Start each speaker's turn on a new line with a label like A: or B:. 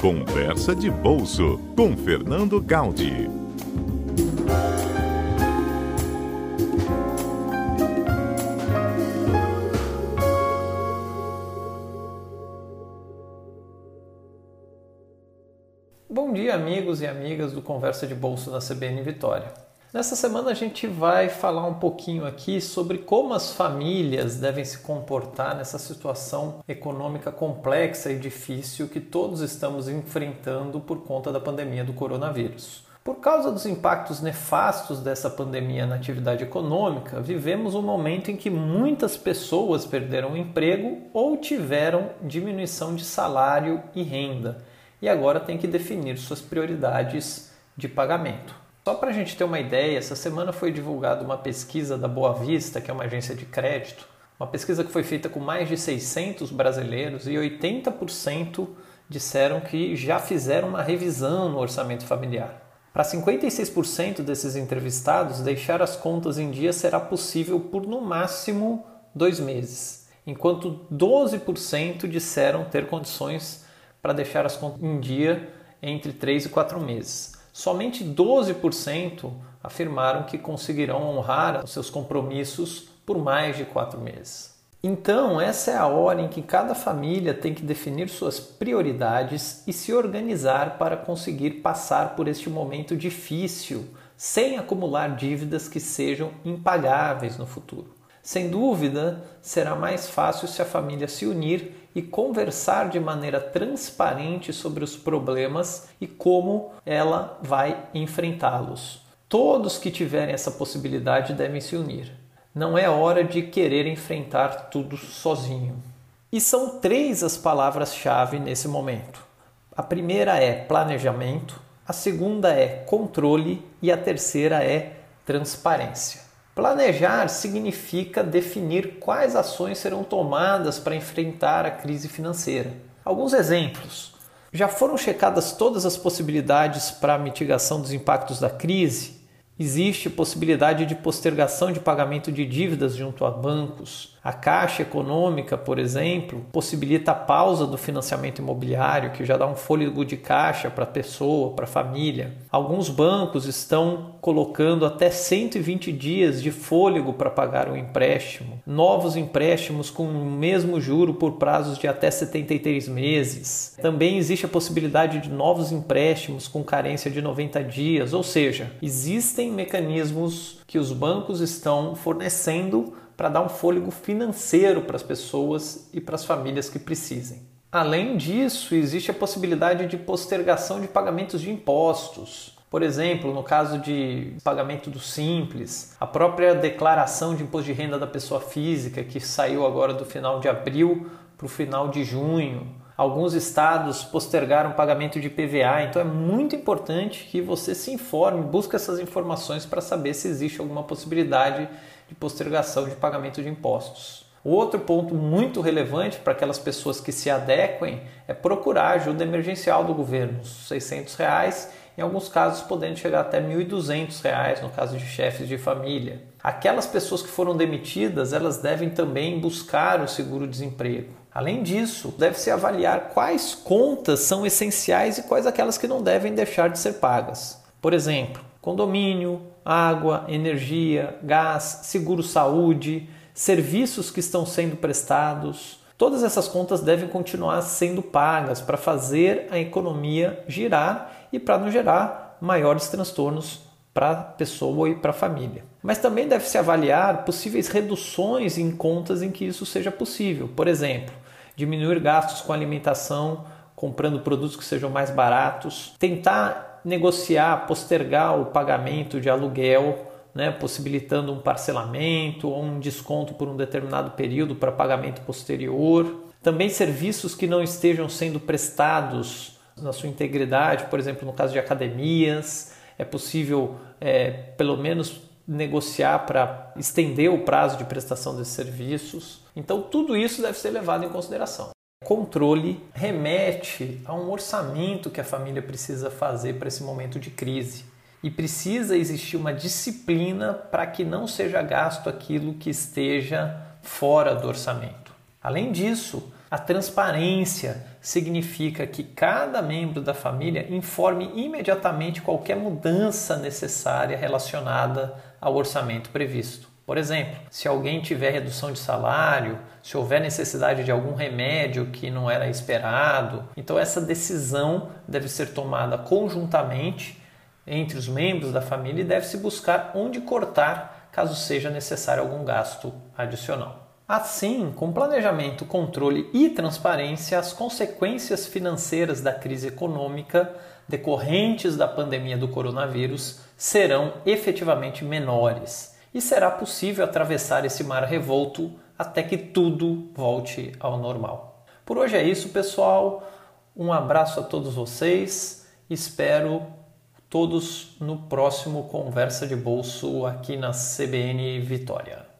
A: Conversa de Bolso com Fernando Gaudi.
B: Bom dia, amigos e amigas do Conversa de Bolso na CBN Vitória. Nessa semana a gente vai falar um pouquinho aqui sobre como as famílias devem se comportar nessa situação econômica complexa e difícil que todos estamos enfrentando por conta da pandemia do coronavírus. Por causa dos impactos nefastos dessa pandemia na atividade econômica, vivemos um momento em que muitas pessoas perderam o emprego ou tiveram diminuição de salário e renda e agora têm que definir suas prioridades de pagamento. Só para a gente ter uma ideia, essa semana foi divulgada uma pesquisa da Boa Vista, que é uma agência de crédito, uma pesquisa que foi feita com mais de 600 brasileiros e 80% disseram que já fizeram uma revisão no orçamento familiar. Para 56% desses entrevistados, deixar as contas em dia será possível por no máximo dois meses, enquanto 12% disseram ter condições para deixar as contas em dia entre 3 e 4 meses. Somente 12% afirmaram que conseguirão honrar os seus compromissos por mais de quatro meses. Então, essa é a hora em que cada família tem que definir suas prioridades e se organizar para conseguir passar por este momento difícil, sem acumular dívidas que sejam impagáveis no futuro. Sem dúvida, será mais fácil se a família se unir e conversar de maneira transparente sobre os problemas e como ela vai enfrentá-los. Todos que tiverem essa possibilidade devem se unir. Não é hora de querer enfrentar tudo sozinho. E são três as palavras-chave nesse momento. A primeira é planejamento, a segunda é controle e a terceira é transparência. Planejar significa definir quais ações serão tomadas para enfrentar a crise financeira. Alguns exemplos. Já foram checadas todas as possibilidades para a mitigação dos impactos da crise? Existe possibilidade de postergação de pagamento de dívidas junto a bancos. A Caixa Econômica, por exemplo, possibilita a pausa do financiamento imobiliário, que já dá um fôlego de caixa para a pessoa, para a família. Alguns bancos estão colocando até 120 dias de fôlego para pagar o empréstimo. Novos empréstimos com o mesmo juro por prazos de até 73 meses. Também existe a possibilidade de novos empréstimos com carência de 90 dias, ou seja, existem mecanismos que os bancos estão fornecendo para dar um fôlego financeiro para as pessoas e para as famílias que precisem. Além disso, existe a possibilidade de postergação de pagamentos de impostos. Por exemplo, no caso de pagamento do Simples, a própria declaração de imposto de renda da pessoa física, que saiu agora do final de abril para o final de junho, Alguns estados postergaram o pagamento de PVA, então é muito importante que você se informe, busque essas informações para saber se existe alguma possibilidade de postergação de pagamento de impostos. Outro ponto muito relevante para aquelas pessoas que se adequem é procurar ajuda emergencial do governo, 600 reais, em alguns casos podendo chegar até 1.200 reais no caso de chefes de família. Aquelas pessoas que foram demitidas, elas devem também buscar o seguro-desemprego. Além disso, deve-se avaliar quais contas são essenciais e quais aquelas que não devem deixar de ser pagas. Por exemplo, condomínio, água, energia, gás, seguro-saúde, serviços que estão sendo prestados. Todas essas contas devem continuar sendo pagas para fazer a economia girar e para não gerar maiores transtornos para a pessoa e para a família. Mas também deve-se avaliar possíveis reduções em contas em que isso seja possível. Por exemplo, diminuir gastos com alimentação, comprando produtos que sejam mais baratos, tentar negociar, postergar o pagamento de aluguel, né, possibilitando um parcelamento ou um desconto por um determinado período para pagamento posterior. Também serviços que não estejam sendo prestados na sua integridade, por exemplo, no caso de academias, é possível é, pelo menos negociar para estender o prazo de prestação desses serviços. Então, tudo isso deve ser levado em consideração. Controle remete a um orçamento que a família precisa fazer para esse momento de crise. E precisa existir uma disciplina para que não seja gasto aquilo que esteja fora do orçamento. Além disso, A transparência significa que cada membro da família informe imediatamente qualquer mudança necessária relacionada ao orçamento previsto. Por exemplo, se alguém tiver redução de salário, se houver necessidade de algum remédio que não era esperado, então essa decisão deve ser tomada conjuntamente entre os membros da família e deve-se buscar onde cortar caso seja necessário algum gasto adicional. Assim, com planejamento, controle e transparência, as consequências financeiras da crise econômica decorrentes da pandemia do coronavírus serão efetivamente menores e será possível atravessar esse mar revolto até que tudo volte ao normal. Por hoje é isso, pessoal. Um abraço a todos vocês. Espero todos no próximo Conversa de Bolso aqui na CBN Vitória.